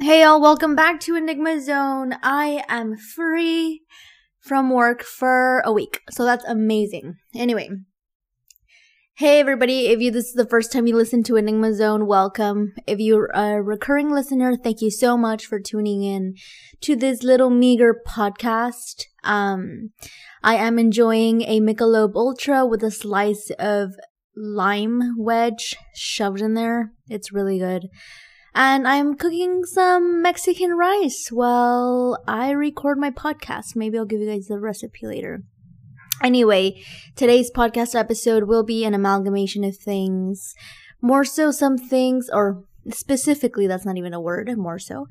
Hey y'all, welcome back to Enigma Zone. I am free from work for a week, so that's amazing. Anyway, hey everybody, if you this is the first time you listen to Enigma Zone, welcome. If you're a recurring listener, thank you so much for tuning in to this little meager podcast. Um, I am enjoying a Michelob Ultra with a slice of lime wedge shoved in there. It's really good and I'm cooking some Mexican rice while I record my podcast. Maybe I'll give you guys the recipe later. Anyway, today's podcast episode will be an amalgamation of things. More so, some things, or specifically, that's not even a word, more so.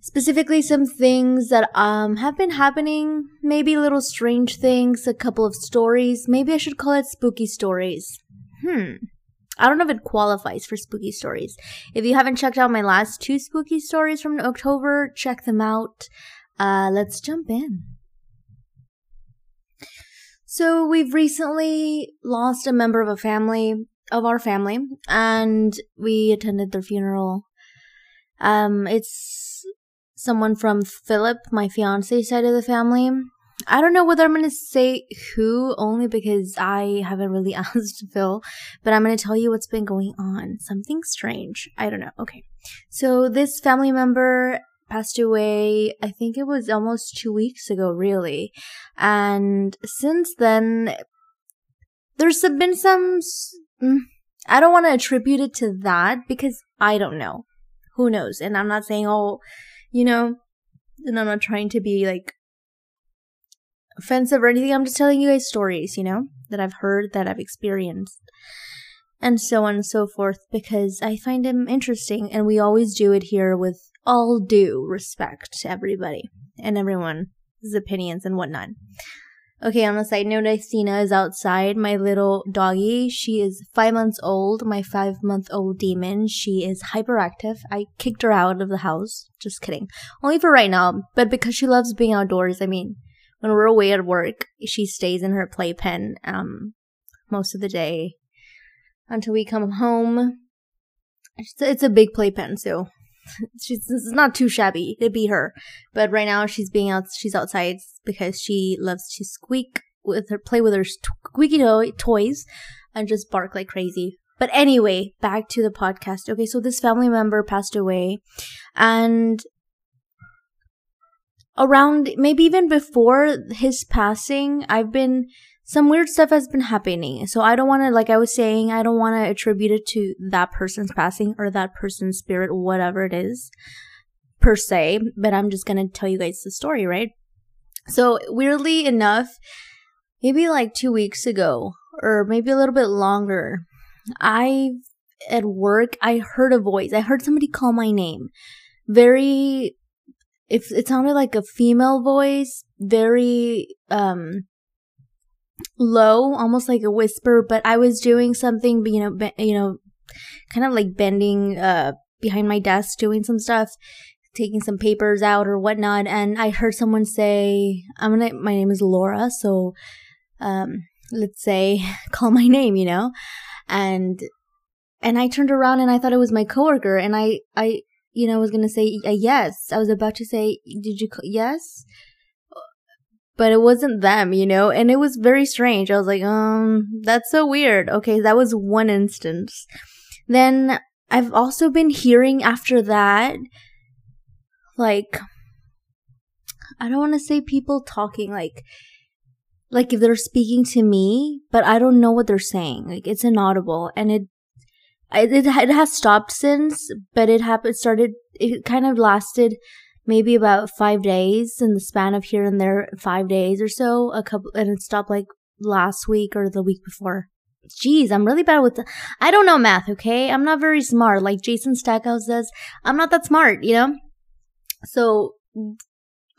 Specifically, some things that um have been happening, maybe little strange things, a couple of stories. Maybe I should call it spooky stories. Hmm. I don't know if it qualifies for spooky stories. If you haven't checked out my last two spooky stories from October, check them out. Uh, let's jump in. So we've recently lost a member of a family of our family, and we attended their funeral. Um, it's someone from Philip, my fiance side of the family. I don't know whether I'm going to say who, only because I haven't really asked Phil, but I'm going to tell you what's been going on. Something strange. I don't know. Okay. So this family member passed away, I think it was almost two weeks ago, really. And since then, there's been some, mm, I don't want to attribute it to that because I don't know. Who knows? And I'm not saying, oh, you know, and I'm not trying to be like offensive or anything. I'm just telling you guys stories, you know, that I've heard, that I've experienced, and so on and so forth, because I find them interesting, and we always do it here with all due respect to everybody and everyone's opinions and whatnot. Okay, on a side note, Athena is outside. My little doggy, she is five months old. My five month old demon, she is hyperactive. I kicked her out of the house. Just kidding. Only for right now, but because she loves being outdoors. I mean, when we're away at work, she stays in her playpen um, most of the day until we come home. It's, it's a big playpen, so she's it's not too shabby to be her. But right now she's being out. She's outside because she loves to squeak with her, play with her squeaky to- toys, and just bark like crazy. But anyway, back to the podcast. Okay, so this family member passed away, and around maybe even before his passing, I've been some weird stuff has been happening. So I don't want to, like I was saying, I don't want to attribute it to that person's passing or that person's spirit, whatever it is, per se. But I'm just gonna tell you guys the story, right? So weirdly enough, maybe like two weeks ago, or maybe a little bit longer, I at work I heard a voice. I heard somebody call my name. Very if it sounded like a female voice, very um low, almost like a whisper, but I was doing something, you know, be, you know, kind of like bending uh behind my desk doing some stuff, taking some papers out or whatnot, and I heard someone say, "I'm gonna. My name is Laura, so um, let's say call my name," you know, and and I turned around and I thought it was my coworker, and I I you know, I was gonna say a yes. I was about to say, did you, yes? But it wasn't them, you know, and it was very strange. I was like, um, that's so weird. Okay, that was one instance. Then I've also been hearing after that, like, I don't want to say people talking, like, like if they're speaking to me, but I don't know what they're saying. Like it's inaudible and it it, it, has stopped since, but it happened, started, it kind of lasted maybe about five days in the span of here and there, five days or so, a couple, and it stopped like last week or the week before. Jeez, I'm really bad with the, I don't know math, okay? I'm not very smart. Like Jason Stackhouse says, I'm not that smart, you know? So,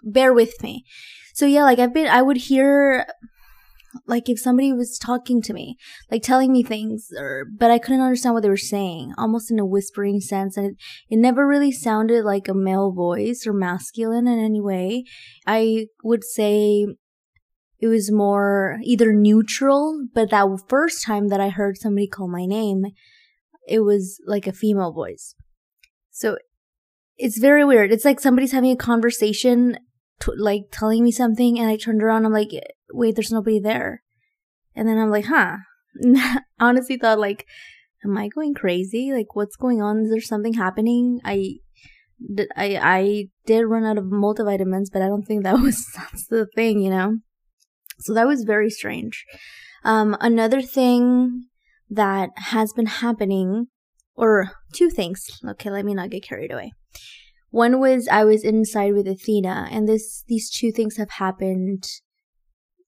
bear with me. So yeah, like I've been, I would hear like if somebody was talking to me, like telling me things, or but I couldn't understand what they were saying, almost in a whispering sense, and it, it never really sounded like a male voice or masculine in any way. I would say it was more either neutral, but that first time that I heard somebody call my name, it was like a female voice. So it's very weird. It's like somebody's having a conversation, t- like telling me something, and I turned around. I'm like, wait, there's nobody there. And then I'm like, huh. honestly thought like, am I going crazy? Like, what's going on? Is there something happening? I, I, I did run out of multivitamins, but I don't think that was that's the thing, you know. So that was very strange. Um, another thing that has been happening, or two things. Okay, let me not get carried away. One was I was inside with Athena, and this these two things have happened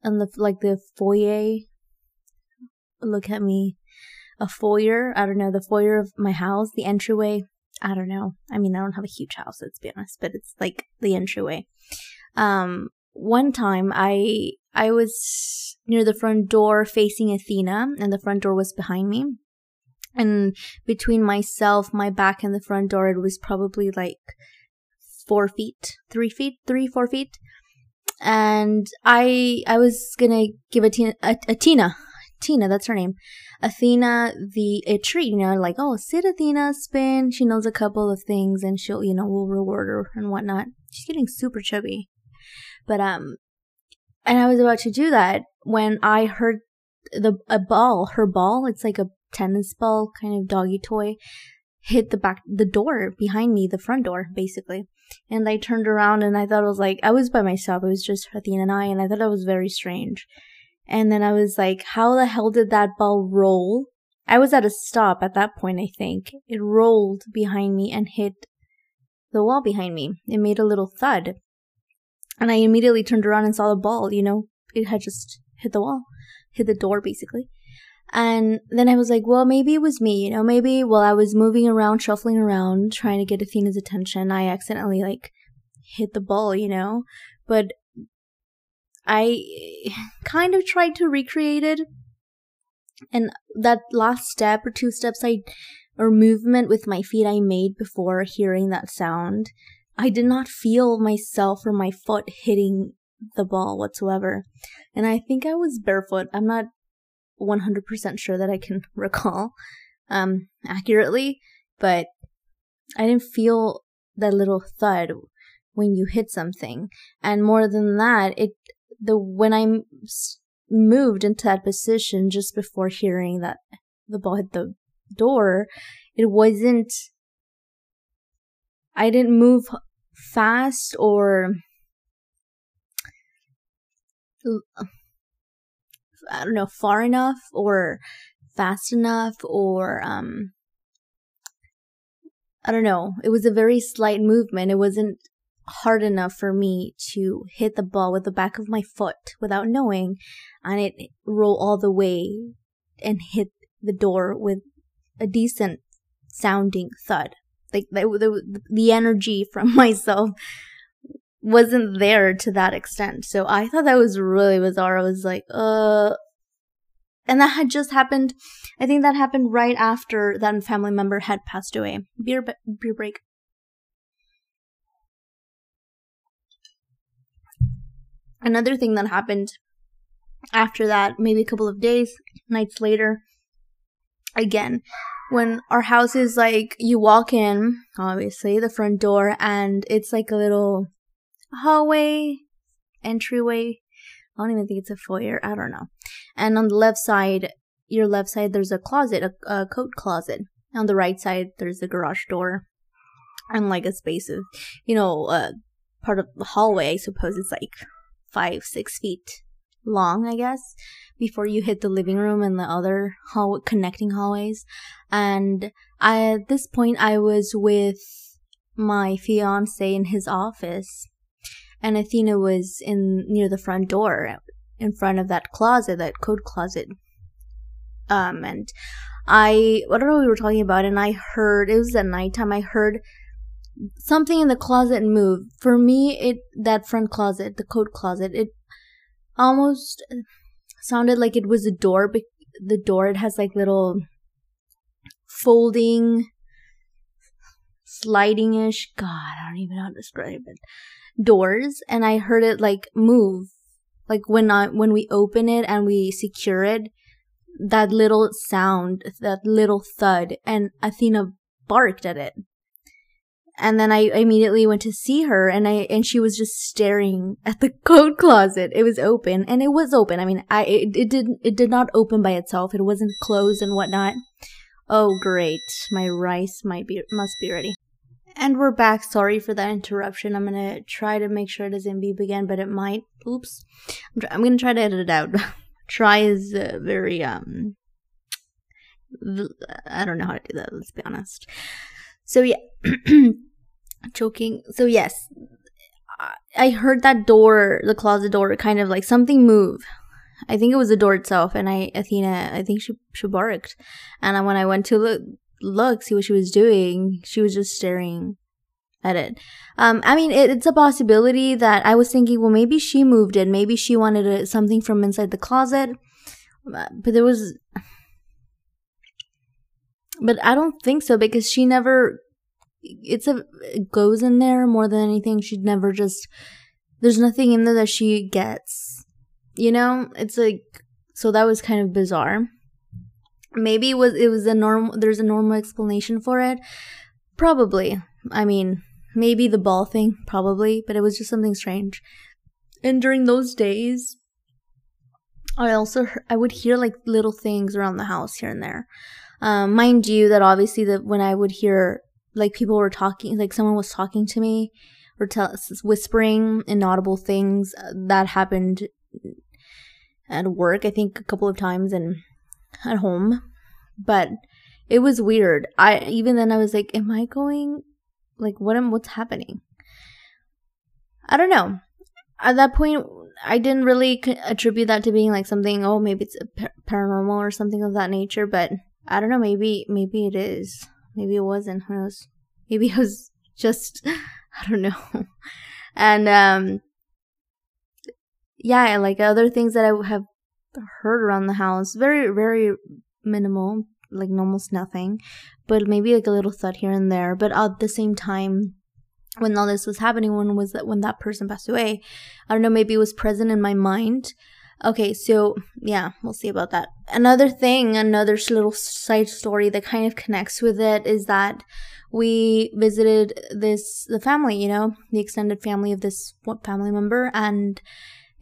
on the like the foyer. Look at me, a foyer. I don't know the foyer of my house, the entryway. I don't know. I mean, I don't have a huge house, let's be honest, but it's like the entryway. Um, one time I I was near the front door facing Athena, and the front door was behind me. And between myself, my back, and the front door, it was probably like four feet, three feet, three, four feet. And I, I was gonna give a Tina, Tina, that's her name, Athena the a treat. You know, like oh, sit Athena, spin. She knows a couple of things, and she'll, you know, we'll reward her and whatnot. She's getting super chubby, but um, and I was about to do that when I heard the a ball, her ball. It's like a tennis ball kind of doggy toy hit the back the door behind me the front door basically. And i turned around and i thought it was like i was by myself it was just athena and i and i thought it was very strange. And then i was like how the hell did that ball roll? I was at a stop at that point i think. It rolled behind me and hit the wall behind me. It made a little thud. And i immediately turned around and saw the ball you know? It had just hit the wall hit the door basically and then I was like, well, maybe it was me, you know, maybe while I was moving around, shuffling around, trying to get Athena's attention, I accidentally like hit the ball, you know, but I kind of tried to recreate it. And that last step or two steps I, or movement with my feet I made before hearing that sound, I did not feel myself or my foot hitting the ball whatsoever. And I think I was barefoot. I'm not 100% sure that I can recall um, accurately, but I didn't feel that little thud when you hit something. And more than that, it the when I moved into that position just before hearing that the ball hit the door, it wasn't. I didn't move fast or I don't know, far enough or fast enough or, um, I don't know. It was a very slight movement. It wasn't hard enough for me to hit the ball with the back of my foot without knowing and it roll all the way and hit the door with a decent sounding thud. Like the, the, the energy from myself wasn't there to that extent. So I thought that was really bizarre. I was like, uh, and that had just happened. I think that happened right after that family member had passed away. Beer, beer break. Another thing that happened after that, maybe a couple of days, nights later, again, when our house is like, you walk in, obviously, the front door, and it's like a little hallway, entryway. I don't even think it's a foyer. I don't know. And on the left side, your left side, there's a closet, a, a coat closet. On the right side, there's a garage door and like a space of, you know, uh, part of the hallway. I suppose it's like five, six feet long, I guess, before you hit the living room and the other hall connecting hallways. And I, at this point, I was with my fiance in his office and Athena was in near the front door in front of that closet, that coat closet. Um, and I, I don't know what we were talking about, and I heard, it was at nighttime, I heard something in the closet move. For me, it, that front closet, the coat closet, it almost sounded like it was a door, but the door, it has like little folding, sliding ish. God, I don't even know how to describe it doors and I heard it like move. Like when I, when we open it and we secure it, that little sound, that little thud, and Athena barked at it. and then I immediately went to see her and I and she was just staring at the coat closet. It was open and it was open. I mean, I it, it did it did not open by itself. It wasn't closed and whatnot. Oh great. My rice might be must be ready. And we're back. Sorry for that interruption. I'm gonna try to make sure it doesn't beep again, but it might. Oops. I'm, I'm gonna try to edit it out. try is uh, very um. I don't know how to do that. Let's be honest. So yeah, choking. So yes, I heard that door, the closet door, kind of like something move. I think it was the door itself, and I, Athena, I think she she barked, and when I went to look, look, see what she was doing, she was just staring at it. Um, I mean, it, it's a possibility that I was thinking, well, maybe she moved it, maybe she wanted a, something from inside the closet, uh, but there was but I don't think so because she never it's a it goes in there more than anything. She'd never just there's nothing in there that she gets. You know? It's like so that was kind of bizarre. Maybe it was it was a normal there's a normal explanation for it. Probably. I mean, maybe the ball thing, probably, but it was just something strange. And during those days, I also I would hear like little things around the house here and there. Um, mind you, that obviously that when I would hear like people were talking, like someone was talking to me or tell, whispering inaudible things, uh, that happened at work. I think a couple of times and at home, but it was weird. I even then I was like, am I going? Like, what am what's happening? I don't know. At that point, I didn't really attribute that to being like something. Oh, maybe it's paranormal or something of that nature, but I don't know. Maybe maybe it is. Maybe it wasn't. Who knows? Maybe it was just I don't know. and um, yeah, like other things that I have heard around the house, very very minimal, like almost nothing, but maybe like a little thud here and there. But at the same time, when all this was happening, when was that when that person passed away? I don't know. Maybe it was present in my mind Okay, so yeah, we'll see about that. Another thing, another little side story that kind of connects with it is that we visited this the family, you know, the extended family of this family member, and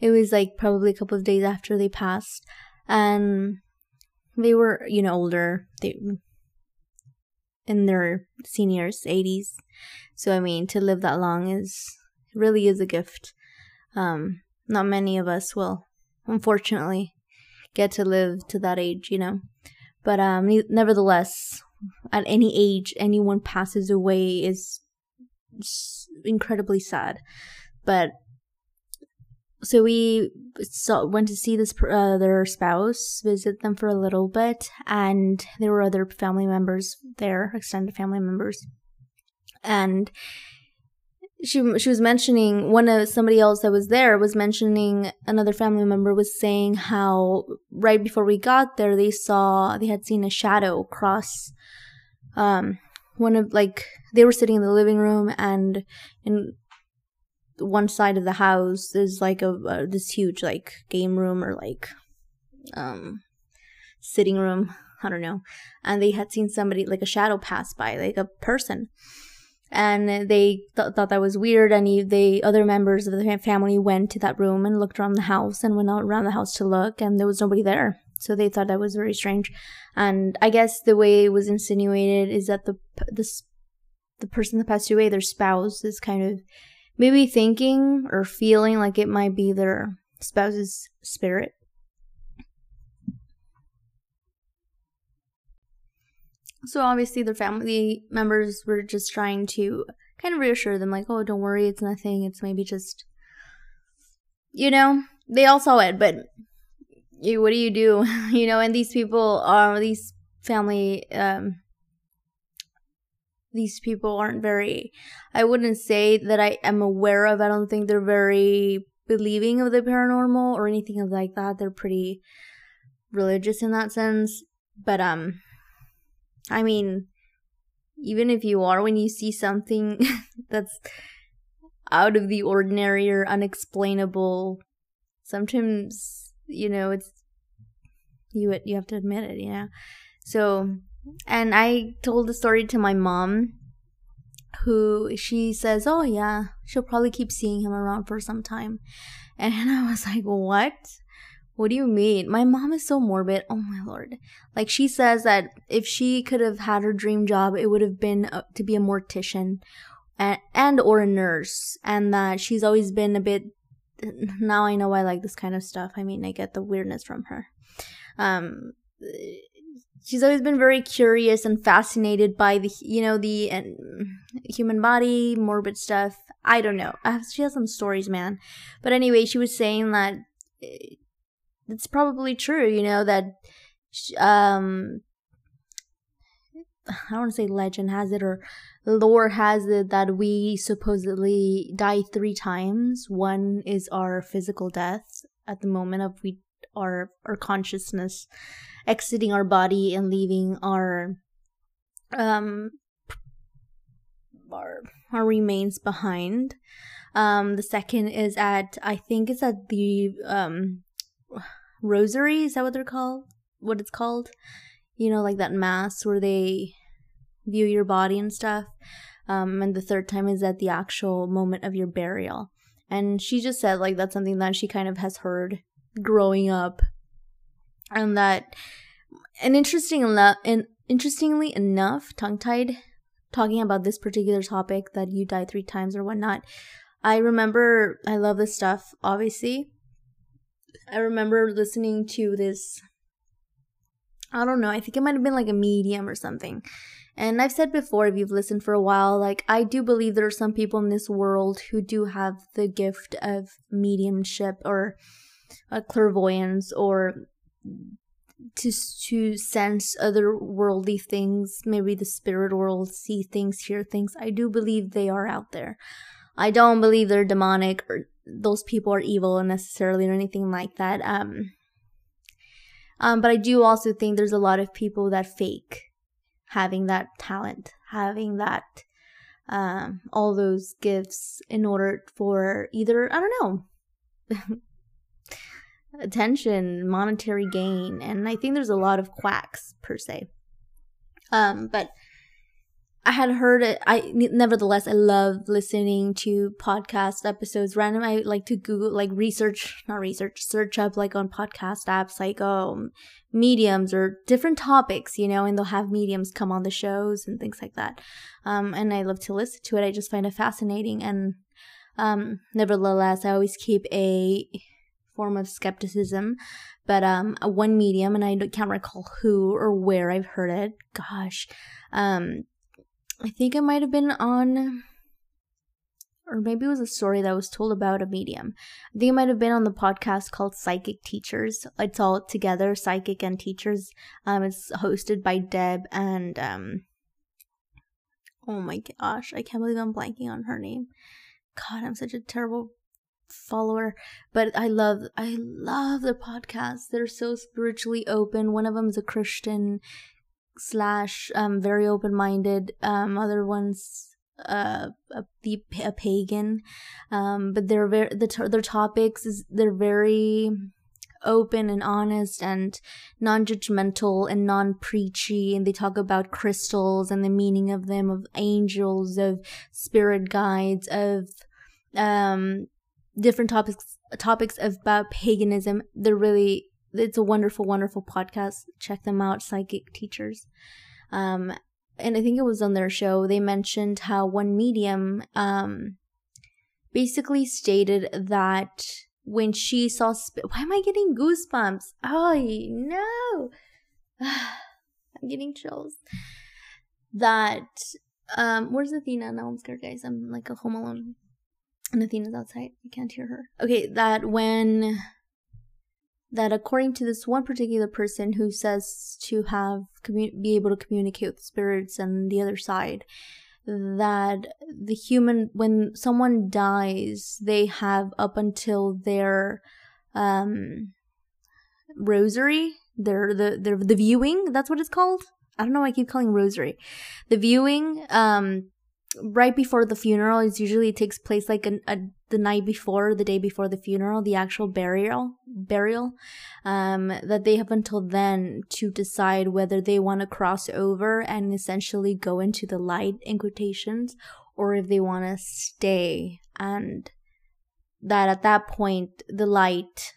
it was like probably a couple of days after they passed, and they were you know older, they in their seniors, eighties. So I mean, to live that long is really is a gift. Um, not many of us will unfortunately get to live to that age, you know. But um nevertheless, at any age anyone passes away is incredibly sad. But so we saw, went to see this uh, their spouse, visit them for a little bit, and there were other family members there, extended family members, and she she was mentioning one of somebody else that was there was mentioning another family member was saying how right before we got there they saw they had seen a shadow cross um one of like they were sitting in the living room and in one side of the house is like a, a this huge like game room or like um sitting room. I don't know. And they had seen somebody like a shadow pass by like a person. And they th- thought that was weird. And he, they other members of the family went to that room and looked around the house and went out around the house to look and there was nobody there. So they thought that was very strange. And i guess the way it was insinuated is that the the, the person that passed away their spouse is kind of maybe thinking or feeling like it might be their spouse's spirit So obviously their family members were just trying to kind of reassure them like, "Oh, don't worry, it's nothing. It's maybe just you know, they all saw it, but you what do you do? you know, and these people are these family um these people aren't very I wouldn't say that I am aware of. I don't think they're very believing of the paranormal or anything like that. They're pretty religious in that sense. But um I mean, even if you are, when you see something that's out of the ordinary or unexplainable, sometimes you know it's you you have to admit it, know. So, and I told the story to my mom who she says, "Oh yeah, she'll probably keep seeing him around for some time," and I was like, "What?" What do you mean? My mom is so morbid. Oh my lord. Like she says that if she could have had her dream job, it would have been uh, to be a mortician and, and or a nurse and that she's always been a bit now I know I like this kind of stuff. I mean, I get the weirdness from her. Um she's always been very curious and fascinated by the you know the uh, human body, morbid stuff. I don't know. she has some stories, man. But anyway, she was saying that eh, it's probably true, you know, that um I don't want to say legend has it or lore has it that we supposedly die three times. One is our physical death at the moment of we our our consciousness exiting our body and leaving our um our our remains behind. Um the second is at I think it's at the um rosary is that what they're called? What it's called? You know like that mass where they view your body and stuff. Um and the third time is at the actual moment of your burial. And she just said like that's something that she kind of has heard growing up and that and interesting enough and interestingly enough tongue tied talking about this particular topic that you die three times or whatnot i remember i love this stuff obviously I remember listening to this. I don't know. I think it might have been like a medium or something. And I've said before, if you've listened for a while, like I do believe there are some people in this world who do have the gift of mediumship or a clairvoyance or to to sense other worldly things, maybe the spirit world, see things, hear things. I do believe they are out there. I don't believe they're demonic or those people are evil necessarily or anything like that. Um, um, but I do also think there's a lot of people that fake having that talent, having that um, all those gifts in order for either I don't know attention, monetary gain, and I think there's a lot of quacks per se. Um, but I had heard it. I nevertheless I love listening to podcast episodes. Random, I like to Google like research, not research, search up like on podcast apps like um mediums or different topics, you know, and they'll have mediums come on the shows and things like that. Um, and I love to listen to it. I just find it fascinating, and um, nevertheless, I always keep a form of skepticism. But um, one medium, and I can't recall who or where I've heard it. Gosh, um I think it might have been on, or maybe it was a story that was told about a medium. I think it might have been on the podcast called Psychic Teachers. It's all together, Psychic and Teachers. Um, it's hosted by Deb and um. Oh my gosh, I can't believe I'm blanking on her name. God, I'm such a terrible follower but i love i love the podcast they're so spiritually open one of them is a christian slash um very open minded. Um, other ones uh a, a pagan. Um, but they're very the their topics is they're very open and honest and non-judgmental and non-preachy and they talk about crystals and the meaning of them of angels of spirit guides of um different topics topics about paganism they're really it's a wonderful, wonderful podcast. Check them out, Psychic Teachers. Um, and I think it was on their show. They mentioned how one medium um, basically stated that when she saw, sp- why am I getting goosebumps? Oh no, I'm getting chills. That um, where's Athena? Now I'm scared, guys. I'm like a home alone, Athena's outside. I can't hear her. Okay, that when that according to this one particular person who says to have be able to communicate with spirits and the other side that the human when someone dies they have up until their um rosary their the their the viewing that's what it's called i don't know i keep calling rosary the viewing um right before the funeral is usually takes place like a, a, the night before the day before the funeral the actual burial burial um that they have until then to decide whether they want to cross over and essentially go into the light in quotations or if they want to stay. And that at that point the light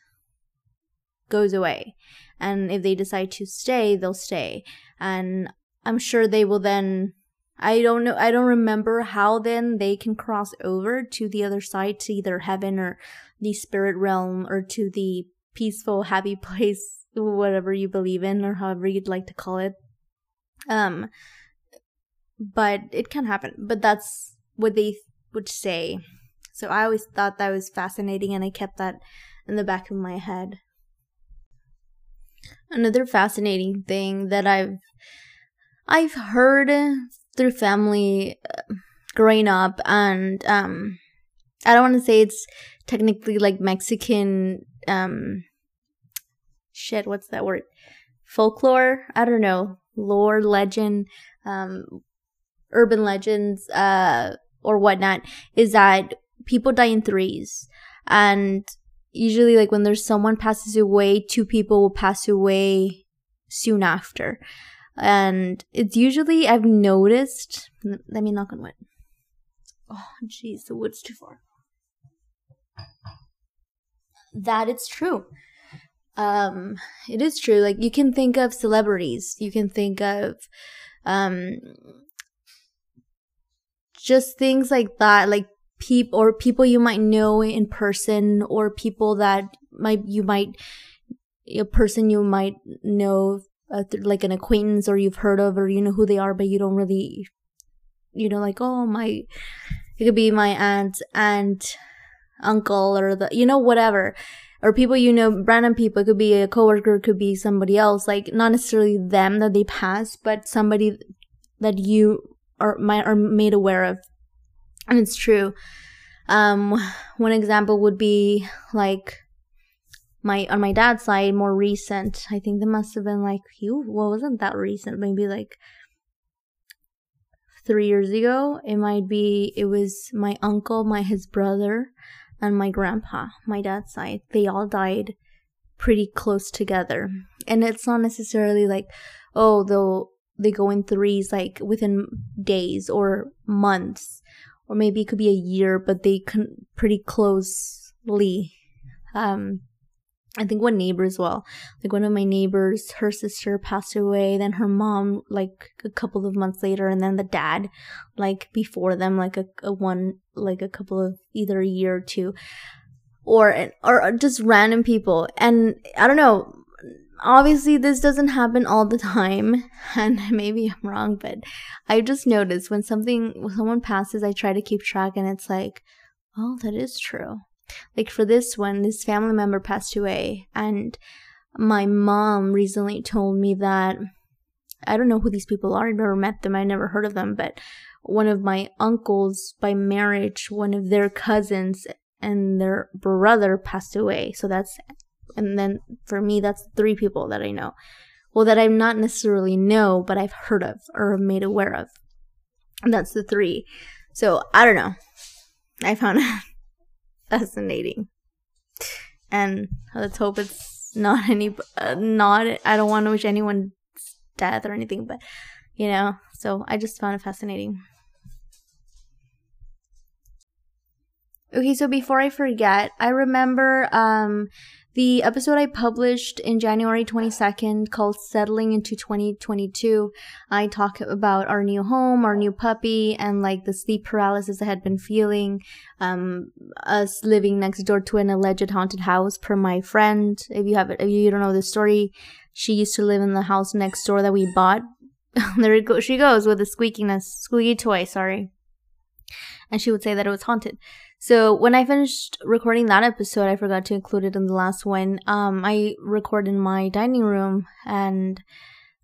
goes away. And if they decide to stay they'll stay. And i'm sure they will then i don't know i don't remember how then they can cross over to the other side to either heaven or the spirit realm or to the peaceful happy place whatever you believe in or however you'd like to call it. Um but it can happen but that's what they would say. So i always thought that was fascinating and i kept that in the back of my head. Another fascinating thing that i've i've heard through family uh, growing up and um i don't want to say it's technically like mexican um shit what's that word? Folklore? I don't know. Lore legend um urban legends uh or whatnot is that people die in threes. And usually like when there's someone passes away two people will pass away soon after and it's usually i've noticed let me knock on wood. Oh jeez the wood's too far. That it's true. Um it is true. Like you can think of celebrities. You can think of um just things like that like people or people you might know in person or people that might you might a person you might know th- like an acquaintance or you've heard of or you know who they are but you don't really you know like oh my it could be my aunt and uncle or the you know whatever. Or people you know random people it could be a coworker it could be somebody else like not necessarily them that they pass but somebody that you are might are made aware of. And it's true. Um one example would be like my on my dad's side more recent. I think there must have been like you well wasn't that recent maybe like three years ago. It might be it was my uncle my his brother and my grandpa my dad's side. They all died pretty close together. And it's not necessarily like oh they'll they go in threes like within days or months. Or maybe it could be a year but they can pretty closely um I think one neighbor as well. Like one of my neighbors, her sister passed away, then her mom like a couple of months later, and then the dad like before them, like a, a one like a couple of either a year or two, or or just random people. And I don't know. Obviously, this doesn't happen all the time, and maybe I'm wrong, but I just noticed when something when someone passes, I try to keep track, and it's like, oh, that is true like for this one, this family member passed away, and my mom recently told me that I don't know who these people are. I've never met them. I never heard of them, but one of my uncles by marriage, one of their cousins and their brother passed away. So that's, and then for me, that's three people that I know. Well, that I'm not necessarily know, but I've heard of or made aware of. And that's the three. So I don't know. I found fascinating. And let's hope it's not any, uh, not, I don't want to wish anyone death or anything, but, you know, so I just found it fascinating. Okay, so before I forget, I remember um the episode I published in January 22nd called Settling into 2022. I talk about our new home, our new puppy, and like the sleep paralysis I had been feeling. Um, us living next door to an alleged haunted house per my friend. If you have if you don't know the story, she used to live in the house next door that we bought. there go, she goes with the squeakiness, squeaky toy, sorry. And she would say that it was haunted. So when I finished recording that episode, I forgot to include it in the last one. Um, I record in my dining room, and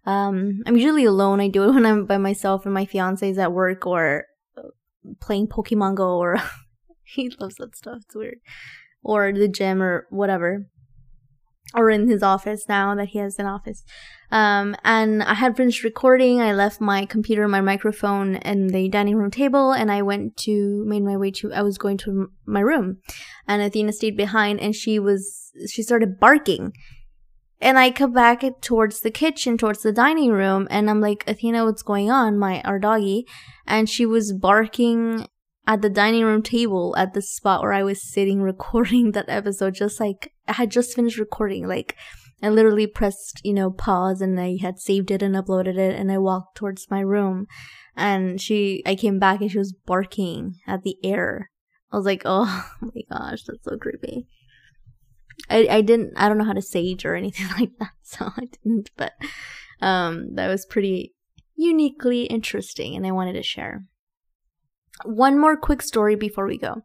um, I'm usually alone. I do it when I'm by myself, and my fiance is at work or uh, playing Pokemon Go, or he loves that stuff. It's weird, or the gym or whatever or in his office now that he has an office. Um, and I had finished recording. I left my computer, my microphone and the dining room table, and I went to, made my way to, I was going to my room. And Athena stayed behind, and she was, she started barking. and I come back towards the kitchen, towards the dining room, and I'm like, Athena, what's going on? My our doggy, and she was barking at the dining room table at the spot where I was sitting recording that episode. Just like I had just finished recording, like I literally pressed, you know, pause, and I had saved it and uploaded it, and I walked towards my room, and she, I came back and she was barking at the air. I was like, oh my gosh, that's so creepy. I, I didn't I don't know how to sage or anything like that, so I didn't. But um, that was pretty uniquely interesting, and I wanted to share. One more quick story before we go.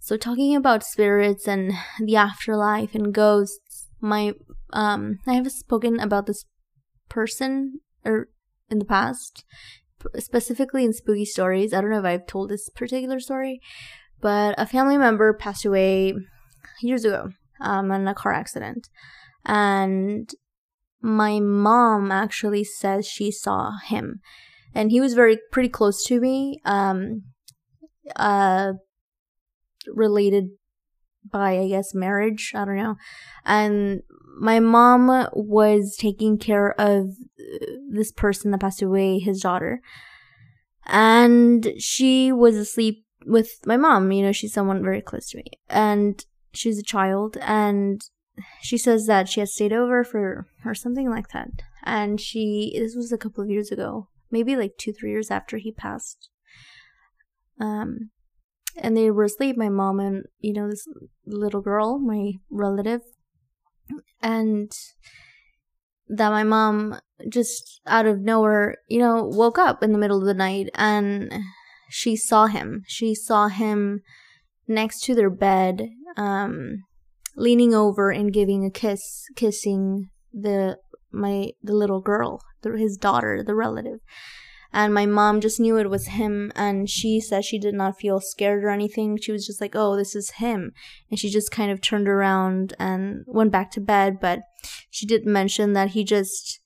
So talking about spirits and the afterlife and ghosts, my um, I have spoken about this person or in the past, specifically in spooky stories. I don't know if I've told this particular story, but a family member passed away years ago um, in a car accident. And my mom actually says she saw him. And he was very pretty close to me. Um, uh, related by, I guess, marriage. I don't know. And my mom was taking care of this person that passed away, his daughter. And she was asleep with my mom. You know, she's someone very close to me. And she's a child and she says that she had stayed over for or something like that and she this was a couple of years ago maybe like two three years after he passed um and they were asleep my mom and you know this little girl my relative and that my mom just out of nowhere you know woke up in the middle of the night and she saw him she saw him next to their bed um, leaning over and giving a kiss, kissing the my the little girl, the, his daughter, the relative. And my mom just knew it was him, and she said she did not feel scared or anything. She was just like, "Oh, this is him," and she just kind of turned around and went back to bed. But she did mention that he just,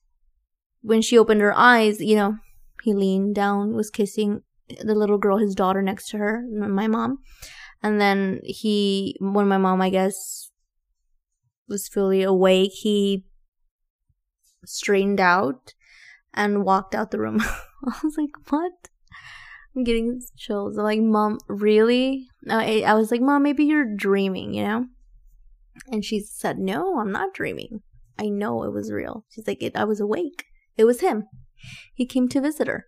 when she opened her eyes, you know, he leaned down, was kissing the little girl, his daughter, next to her, my mom, and then he, when my mom, I guess, was fully awake, he straightened out and walked out the room. I was like, what? I'm getting chills. I'm like, Mom, really? I, I was like, Mom, maybe you're dreaming, you know? And she said, No, I'm not dreaming. I know it was real. She's like, I was awake. It was him. He came to visit her.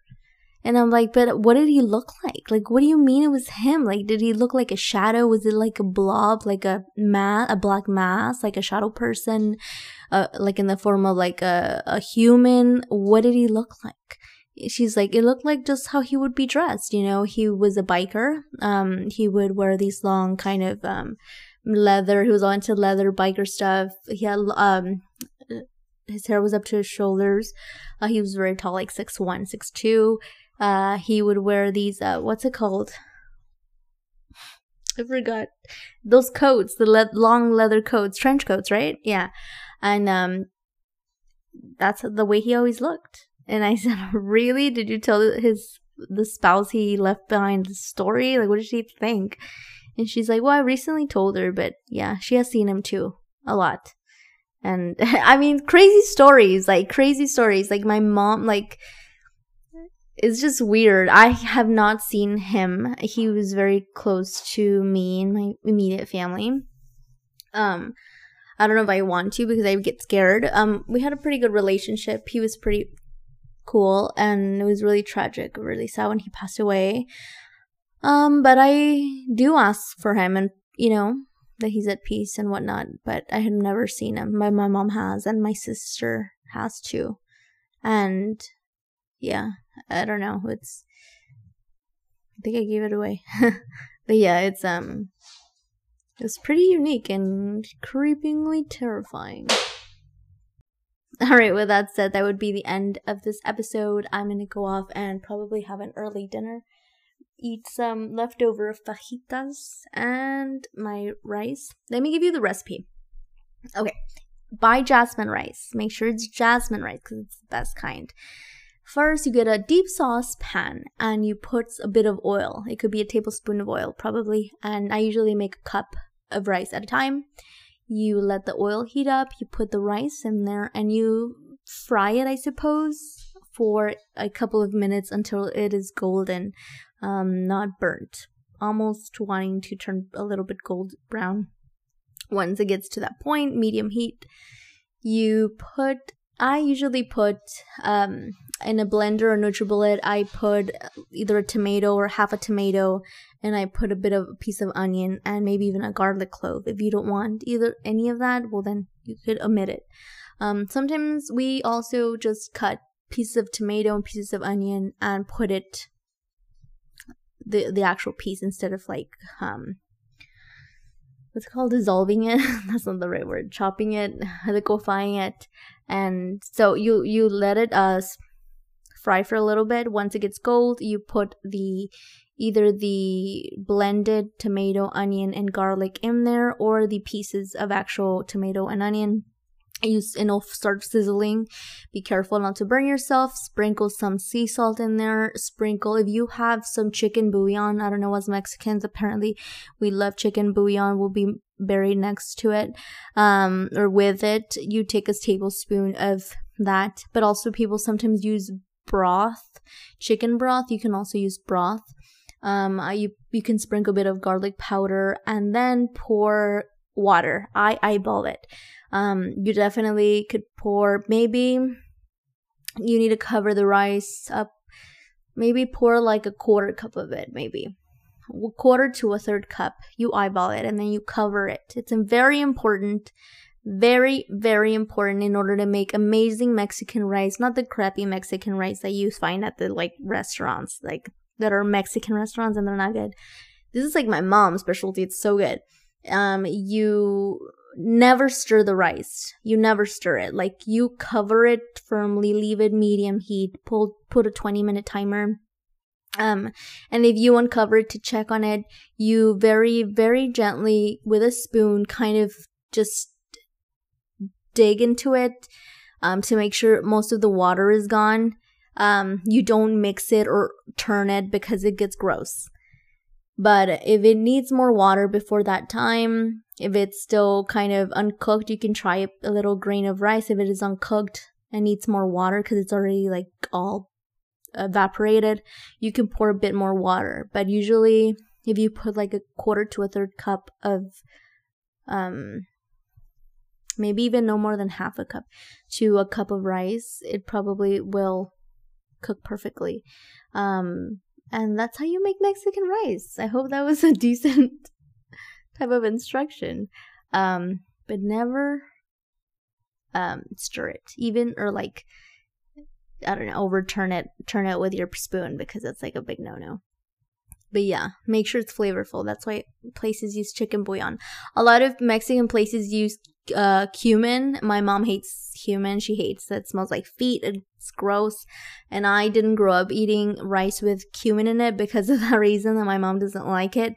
And I'm like, but what did he look like? Like, what do you mean it was him? Like, did he look like a shadow? Was it like a blob, like a ma- a black mass, like a shadow person, uh, like in the form of like a, a human? What did he look like? She's like, it looked like just how he would be dressed. You know, he was a biker. Um, he would wear these long kind of, um, leather. He was all into leather biker stuff. He had, um, his hair was up to his shoulders. Uh, he was very tall, like six one, six two uh, he would wear these, uh, what's it called? I forgot. Those coats, the le- long leather coats, trench coats, right? Yeah. And, um, that's the way he always looked. And I said, really? Did you tell his, the spouse he left behind the story? Like, what did she think? And she's like, well, I recently told her, but yeah, she has seen him too. A lot. And I mean, crazy stories, like crazy stories. Like my mom, like, it's just weird. I have not seen him. He was very close to me and my immediate family. Um, I don't know if I want to because I get scared. Um, we had a pretty good relationship. He was pretty cool, and it was really tragic, really sad when he passed away. Um, but I do ask for him, and you know that he's at peace and whatnot. But I have never seen him. My my mom has, and my sister has too, and yeah, I don't know. It's I think I gave it away. but yeah, it's um it's pretty unique and creepingly terrifying. Alright, with that said, that would be the end of this episode. I'm gonna go off and probably have an early dinner. Eat some leftover fajitas and my rice. Let me give you the recipe. Okay, buy jasmine rice. Make sure it's jasmine rice because it's the best kind. First, you get a deep sauce pan and you put a bit of oil. It could be a tablespoon of oil, probably. And I usually make a cup of rice at a time. You let the oil heat up, you put the rice in there, and you fry it, I suppose, for a couple of minutes until it is golden, um, not burnt. Almost wanting to turn a little bit gold brown. Once it gets to that point, medium heat, you put I usually put um, in a blender or NutriBullet. I put either a tomato or half a tomato, and I put a bit of a piece of onion and maybe even a garlic clove. If you don't want either any of that, well then you could omit it. Um, sometimes we also just cut pieces of tomato and pieces of onion and put it the the actual piece instead of like um what's called dissolving it that's not the right word chopping it liquefying it and so you you let it uh fry for a little bit. Once it gets gold you put the either the blended tomato onion and garlic in there or the pieces of actual tomato and onion. You and it'll start sizzling. Be careful not to burn yourself. Sprinkle some sea salt in there. Sprinkle if you have some chicken bouillon i don't know as mexicans apparently we love chicken bouillon will be buried next to it um or with it you take a tablespoon of that. But also people sometimes use broth chicken broth. You can also use broth. Um you you can sprinkle a bit of garlic powder and then pour water. I eyeball it. Um, you definitely could pour, maybe you need to cover the rice up, maybe pour like a quarter cup of it, maybe quarter to a third cup. You eyeball it and then you cover it. It's very important very very important in order to make amazing mexican rice not the crappy mexican rice that you find at the like restaurants like that are mexican restaurants and they're not good this is like my mom's specialty it's so good um you never stir the rice. You never stir it. Like you cover it firmly, leave it medium heat, pull put a 20 minute timer. Um and if you uncover it to check on it, you very very gently with a spoon kind of just dig into it um to make sure most of the water is gone. Um you don't mix it or turn it because it gets gross. But if it needs more water before that time, if it's still kind of uncooked, you can try a little grain of rice. If it is uncooked and needs more water because it's already like all evaporated, you can pour a bit more water. But usually, if you put like a quarter to a third cup of, um, maybe even no more than half a cup to a cup of rice, it probably will cook perfectly. Um, and that's how you make Mexican rice. I hope that was a decent type of instruction. Um, but never um, stir it, even or like I don't know, overturn it, turn it with your spoon because that's like a big no no. But yeah, make sure it's flavorful. That's why places use chicken bouillon. A lot of Mexican places use uh, cumin. My mom hates cumin. She hates that it smells like feet. It's gross. And I didn't grow up eating rice with cumin in it because of that reason that my mom doesn't like it.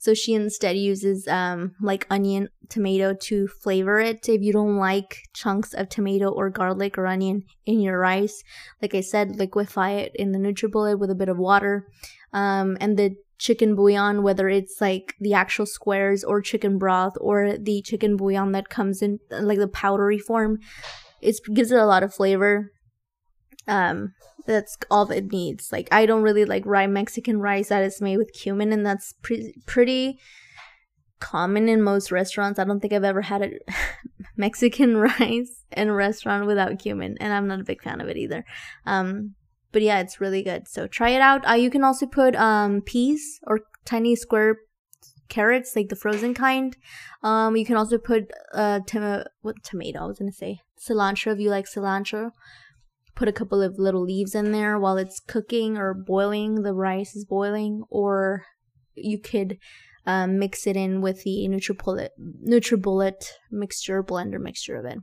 So she instead uses um, like onion, tomato to flavor it. If you don't like chunks of tomato or garlic or onion in your rice, like I said, liquefy it in the NutriBullet with a bit of water. Um, and the chicken bouillon, whether it's like the actual squares or chicken broth or the chicken bouillon that comes in like the powdery form, it gives it a lot of flavor. Um, that's all it needs. Like I don't really like rye Mexican rice that is made with cumin, and that's pre- pretty common in most restaurants. I don't think I've ever had a Mexican rice in a restaurant without cumin, and I'm not a big fan of it either. Um, but yeah, it's really good. So try it out. Uh, you can also put um peas or tiny square carrots, like the frozen kind. Um, you can also put uh tom- what tomato I was gonna say cilantro if you like cilantro put a couple of little leaves in there while it's cooking or boiling, the rice is boiling, or you could um, mix it in with the NutriBullet, NutriBullet mixture, blender mixture of it.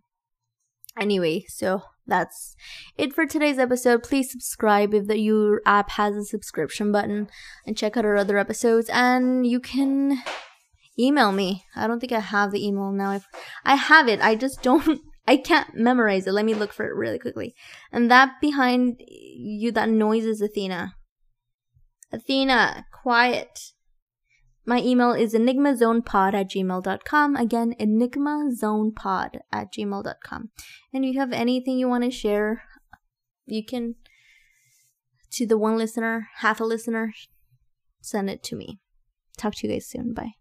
Anyway, so that's it for today's episode. Please subscribe if the, your app has a subscription button and check out our other episodes. And you can email me. I don't think I have the email now. I, I have it. I just don't I can't memorize it. Let me look for it really quickly. And that behind you, that noise is Athena. Athena, quiet. My email is enigmazonepod at gmail.com. Again, enigmazonepod at gmail.com. And if you have anything you want to share, you can, to the one listener, half a listener, send it to me. Talk to you guys soon. Bye.